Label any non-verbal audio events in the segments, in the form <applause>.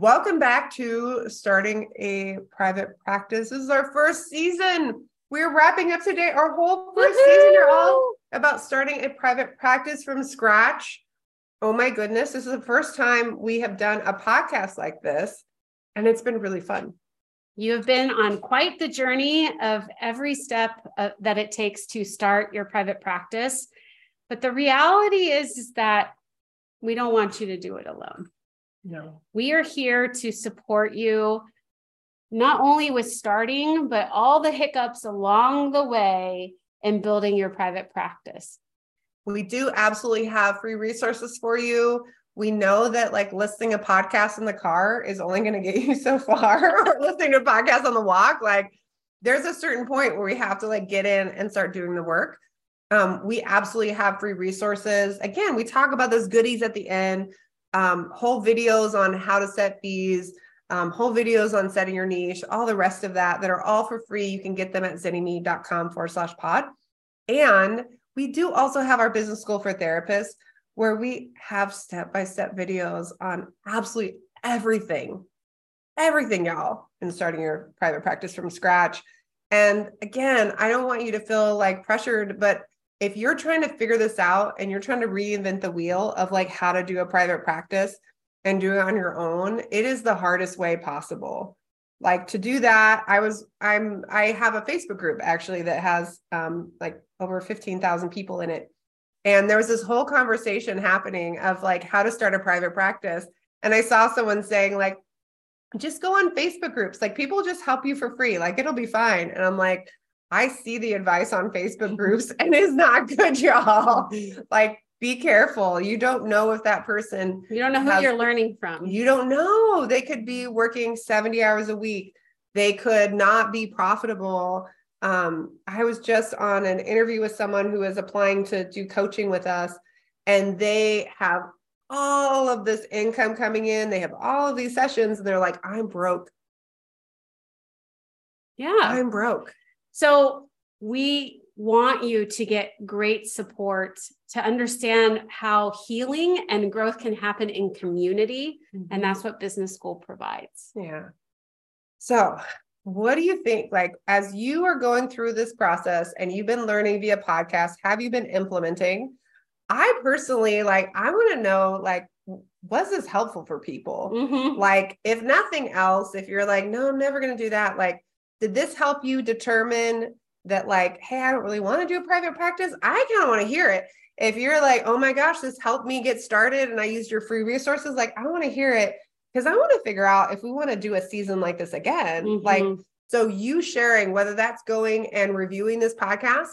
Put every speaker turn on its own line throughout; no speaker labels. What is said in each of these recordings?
Welcome back to starting a private practice. This is our first season. We're wrapping up today our whole 1st season. You're all about starting a private practice from scratch. Oh my goodness, this is the first time we have done a podcast like this, and it's been really fun.
You have been on quite the journey of every step uh, that it takes to start your private practice. But the reality is, is that we don't want you to do it alone.
No.
We are here to support you, not only with starting, but all the hiccups along the way in building your private practice.
We do absolutely have free resources for you. We know that like listening a podcast in the car is only going to get <laughs> you so far, <laughs> or listening to a podcast on the walk. Like there's a certain point where we have to like get in and start doing the work. Um, we absolutely have free resources. Again, we talk about those goodies at the end um, whole videos on how to set fees, um, whole videos on setting your niche, all the rest of that that are all for free. You can get them at zynnyme.com forward slash pod. And we do also have our business school for therapists where we have step by step videos on absolutely everything, everything, y'all, in starting your private practice from scratch. And again, I don't want you to feel like pressured, but if you're trying to figure this out and you're trying to reinvent the wheel of like how to do a private practice and do it on your own, it is the hardest way possible. Like to do that, I was I'm I have a Facebook group actually that has um like over 15,000 people in it. And there was this whole conversation happening of like how to start a private practice. And I saw someone saying like just go on Facebook groups. Like people just help you for free. Like it'll be fine. And I'm like, I see the advice on Facebook groups <laughs> and it's not good, y'all. <laughs> Like, be careful. You don't know if that person,
you don't know who has, you're learning from.
You don't know. They could be working 70 hours a week, they could not be profitable. Um, I was just on an interview with someone who is applying to do coaching with us, and they have all of this income coming in. They have all of these sessions, and they're like, I'm broke.
Yeah.
I'm broke.
So we want you to get great support to understand how healing and growth can happen in community. Mm-hmm. And that's what business school provides.
Yeah. So, what do you think? Like, as you are going through this process and you've been learning via podcast, have you been implementing? I personally, like, I want to know, like, was this helpful for people? Mm-hmm. Like, if nothing else, if you're like, no, I'm never going to do that, like, did this help you determine that like hey i don't really want to do a private practice i kind of want to hear it if you're like oh my gosh this helped me get started and i used your free resources like i want to hear it because i want to figure out if we want to do a season like this again mm-hmm. like so you sharing whether that's going and reviewing this podcast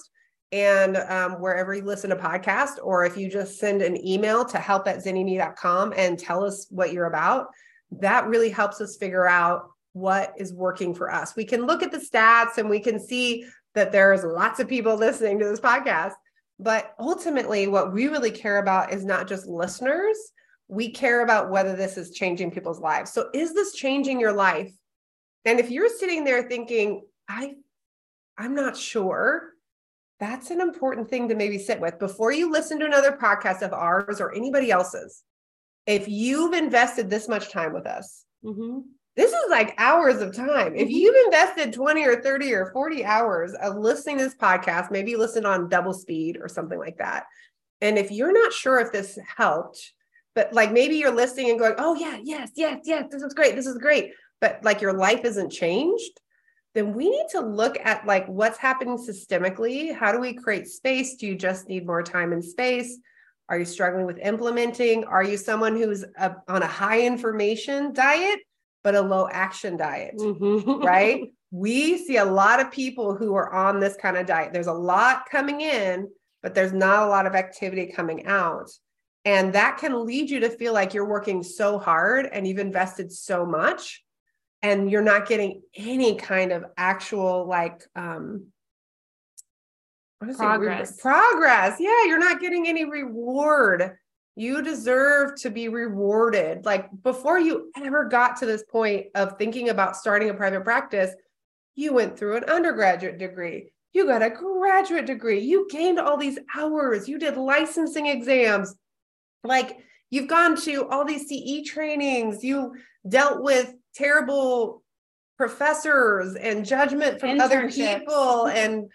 and um, wherever you listen to podcast or if you just send an email to help at zynnyme.com and tell us what you're about that really helps us figure out what is working for us. We can look at the stats and we can see that there's lots of people listening to this podcast. But ultimately, what we really care about is not just listeners, we care about whether this is changing people's lives. So, is this changing your life? And if you're sitting there thinking, I, I'm not sure, that's an important thing to maybe sit with before you listen to another podcast of ours or anybody else's. If you've invested this much time with us, mm-hmm this is like hours of time. If mm-hmm. you've invested 20 or 30 or 40 hours of listening to this podcast, maybe you listen on double speed or something like that. And if you're not sure if this helped, but like maybe you're listening and going, oh, yeah, yes, yes, yes, this is great, this is great. But like your life isn't changed, then we need to look at like what's happening systemically. How do we create space? Do you just need more time and space? Are you struggling with implementing? Are you someone who's a, on a high information diet? But a low action diet, mm-hmm. right? <laughs> We see a lot of people who are on this kind of diet. There's a lot coming in, but there's not a lot of activity coming out. And that can lead you to feel like you're working so hard and you've invested so much, and you're not getting any kind of actual like um
progress.
progress. Yeah, you're not getting any reward. You deserve to be rewarded. Like before you ever got to this point of thinking about starting a private practice, you went through an undergraduate degree. You got a graduate degree. You gained all these hours. You did licensing exams. Like you've gone to all these CE trainings. You dealt with terrible professors and judgment from other people and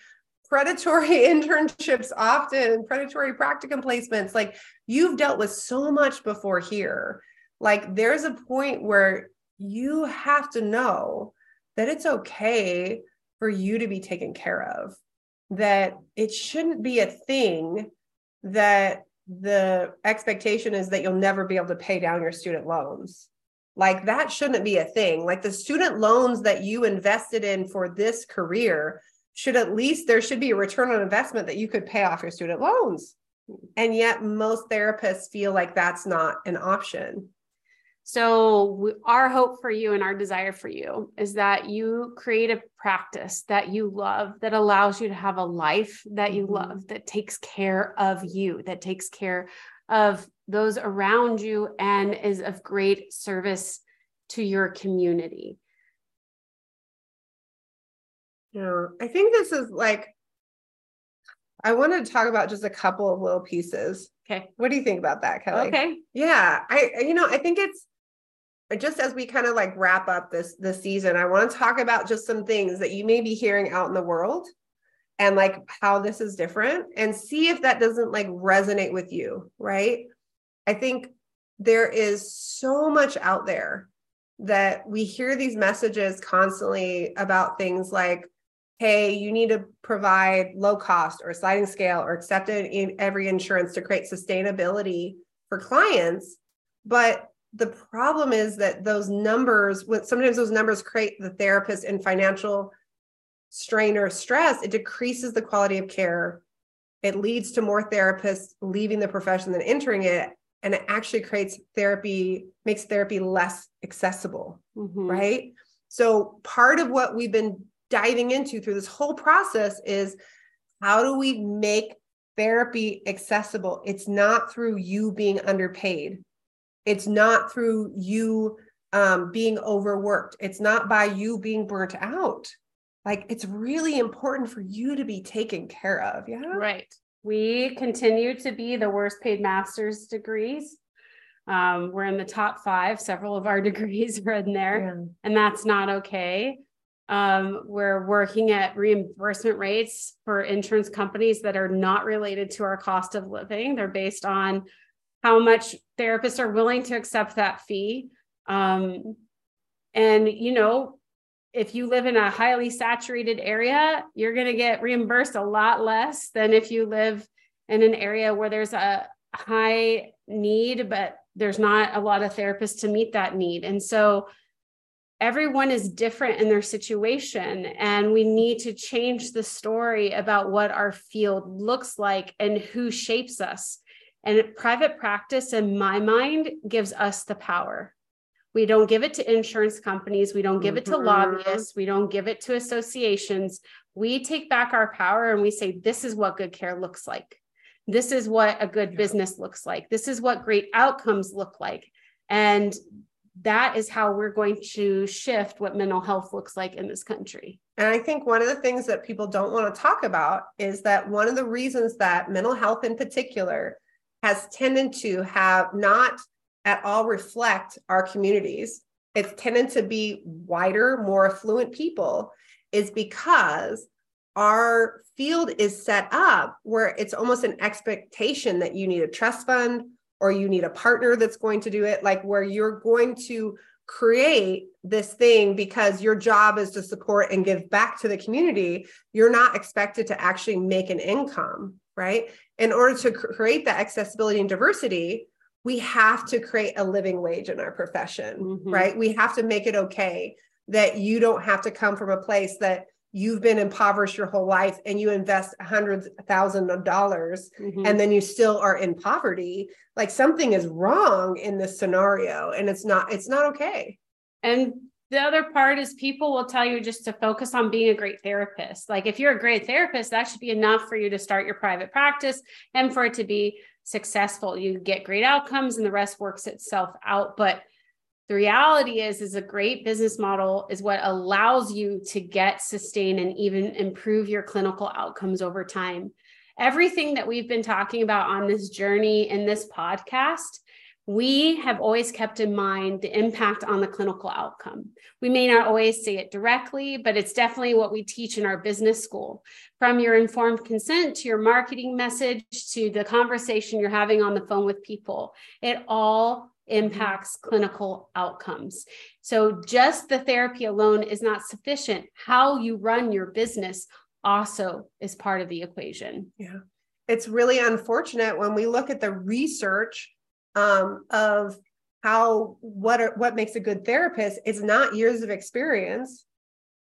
predatory <laughs> internships often predatory practicum placements like you've dealt with so much before here. Like there's a point where you have to know that it's okay for you to be taken care of that it shouldn't be a thing that the expectation is that you'll never be able to pay down your student loans. Like that shouldn't be a thing. Like the student loans that you invested in for this career should at least there should be a return on investment that you could pay off your student loans. And yet most therapists feel like that's not an option.
So, we, our hope for you and our desire for you is that you create a practice that you love, that allows you to have a life that you mm-hmm. love, that takes care of you, that takes care of those around you, and is of great service to your community.
Yeah, I think this is like, I want to talk about just a couple of little pieces.
Okay.
What do you think about that, Kelly?
Okay.
Yeah, I, you know, I think it's just as we kind of like wrap up this this season, I want to talk about just some things that you may be hearing out in the world and like how this is different and see if that doesn't like resonate with you, right? I think there is so much out there that we hear these messages constantly about things like hey, you need to provide low cost or sliding scale or accepted in every insurance to create sustainability for clients. But the problem is that those numbers, sometimes those numbers create the therapist in financial strain or stress. It decreases the quality of care. It leads to more therapists leaving the profession than entering it. And it actually creates therapy, makes therapy less accessible, mm-hmm. right? So, part of what we've been diving into through this whole process is how do we make therapy accessible? It's not through you being underpaid. It's not through you um, being overworked. It's not by you being burnt out. Like it's really important for you to be taken care of. Yeah.
Right. We continue to be the worst paid master's degrees. Um, we're in the top five. Several of our <laughs> degrees are in there, yeah. and that's not okay. Um, we're working at reimbursement rates for insurance companies that are not related to our cost of living. They're based on how much therapists are willing to accept that fee. Um, and, you know, if you live in a highly saturated area, you're going to get reimbursed a lot less than if you live in an area where there's a high need, but there's not a lot of therapists to meet that need. And so, everyone is different in their situation and we need to change the story about what our field looks like and who shapes us. And private practice in my mind gives us the power. We don't give it to insurance companies. We don't give it to mm-hmm. lobbyists. We don't give it to associations. We take back our power and we say this is what good care looks like. This is what a good business looks like. This is what great outcomes look like. And that is how we're going to shift what mental health looks like in this country.
And I think one of the things that people don't want to talk about is that one of the reasons that mental health in particular has tended to have not at all reflect our communities, it's tended to be wider, more affluent people, is because our field is set up where it's almost an expectation that you need a trust fund or you need a partner that's going to do it, like where you're going to create this thing because your job is to support and give back to the community, you're not expected to actually make an income, right? In order to create that accessibility and diversity, we have to create a living wage in our profession, mm-hmm. right? We have to make it okay that you don't have to come from a place that you've been impoverished your whole life and you invest hundreds of thousands of dollars mm-hmm. and then you still are in poverty like something is wrong in this scenario and it's not it's not okay
and the other part is people will tell you just to focus on being a great therapist. Like if you're a great therapist, that should be enough for you to start your private practice and for it to be successful. You get great outcomes and the rest works itself out. But the reality is is a great business model is what allows you to get sustain and even improve your clinical outcomes over time. Everything that we've been talking about on this journey in this podcast we have always kept in mind the impact on the clinical outcome. We may not always say it directly, but it's definitely what we teach in our business school. From your informed consent to your marketing message to the conversation you're having on the phone with people, it all impacts clinical outcomes. So, just the therapy alone is not sufficient. How you run your business also is part of the equation.
Yeah. It's really unfortunate when we look at the research um, of how what are, what makes a good therapist it's not years of experience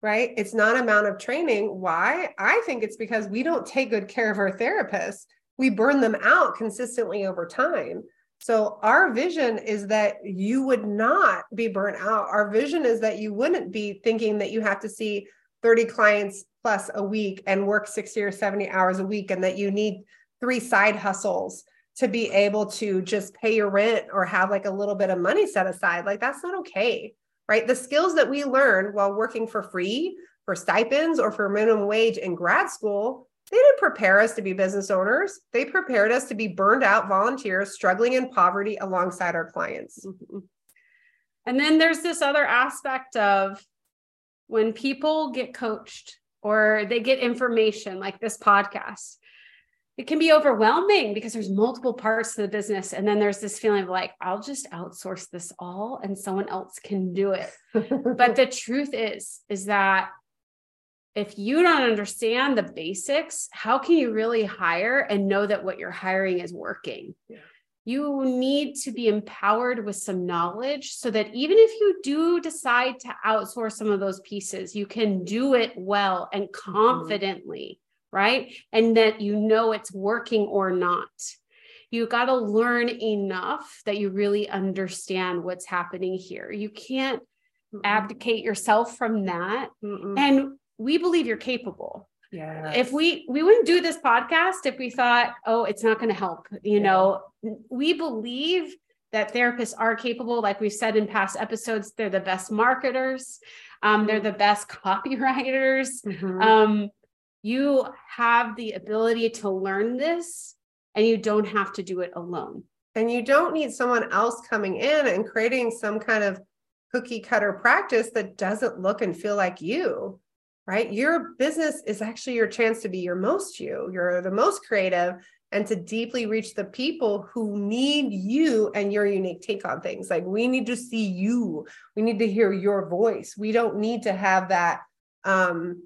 right? It's not amount of training. Why? I think it's because we don't take good care of our therapists. We burn them out consistently over time. So our vision is that you would not be burnt out. Our vision is that you wouldn't be thinking that you have to see 30 clients plus a week and work 60 or 70 hours a week and that you need three side hustles to be able to just pay your rent or have like a little bit of money set aside. Like that's not okay, right? The skills that we learn while working for free, for stipends, or for minimum wage in grad school, they didn't prepare us to be business owners. They prepared us to be burned out volunteers struggling in poverty alongside our clients. Mm-hmm.
And then there's this other aspect of when people get coached or they get information like this podcast, it can be overwhelming because there's multiple parts to the business and then there's this feeling of like i'll just outsource this all and someone else can do it but the <laughs> truth is is that if you don't understand the basics how can you really hire and know that what you're hiring is working yeah. you need to be empowered with some knowledge so that even if you do decide to outsource some of those pieces you can do it well and mm-hmm. confidently mm-hmm right? And that you know it's working or not. You got to learn enough that you really understand what's happening here. You can't Mm-mm. abdicate yourself from that. Mm-mm. And we believe you're capable. Yeah. If we we wouldn't do this podcast if we thought, oh, it's not going to help. You yeah. know, we believe that therapists are capable. Like we've said in past episodes, they're the best marketers. Um, they're the best <laughs> copywriters. Mm-hmm. Um, you have the ability to learn this and you don't have to do it alone.
And you don't need someone else coming in and creating some kind of cookie cutter practice that doesn't look and feel like you, right? Your business is actually your chance to be your most you. You're the most creative and to deeply reach the people who need you and your unique take on things. Like we need to see you. We need to hear your voice. We don't need to have that um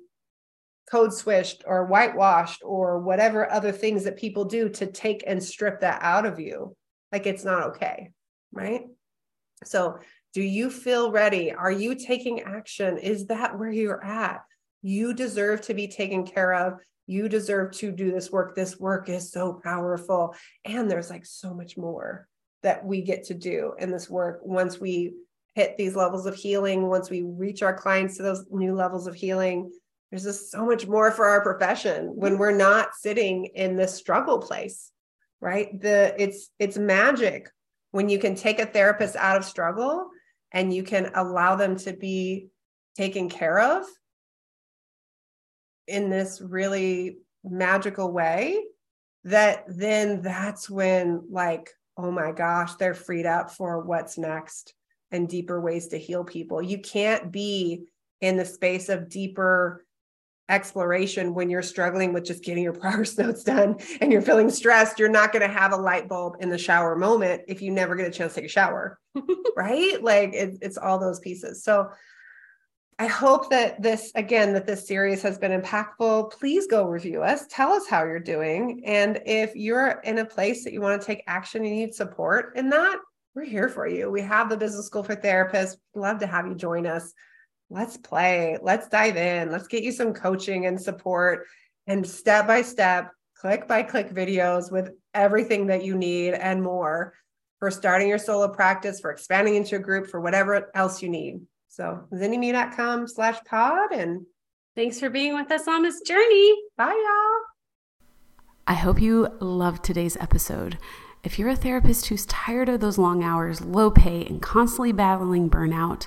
code switched or whitewashed or whatever other things that people do to take and strip that out of you. Like it's not okay. Right. So, do you feel ready? Are you taking action? Is that where you're at? You deserve to be taken care of. You deserve to do this work. This work is so powerful. And there's like so much more that we get to do in this work once we hit these levels of healing, once we reach our clients to those new levels of healing there's just so much more for our profession when we're not sitting in this struggle place right? The it's it's magic when you can take a therapist out of struggle and you can allow them to be taken care of in this really magical way that then that's when like oh my gosh they're freed up for what's next and deeper ways to heal people. You can't be in the space of deeper exploration when you're struggling with just getting your <laughs> progress notes done and you're feeling stressed you're not going to have a light bulb in the shower moment if you never get a chance to take a shower <laughs> right? Like it, it's all those pieces. So i hope that this again that this series has been impactful. Please go review us. Tell us how you're doing. And if you're in a place that you want to take action and need support in that we're here for you. We have the business school for therapists. Love to have you join us let's play, let's dive in, let's get you some coaching and support and step by step, click by click videos with everything that you need and more for starting your solo practice, for expanding into a group, for whatever else you need. So zynnyme.com slash pod and
thanks for being with us on this journey.
Bye y'all.
I hope you loved today's episode. If you're a therapist who's tired of those long hours, low pay, and constantly battling burnout,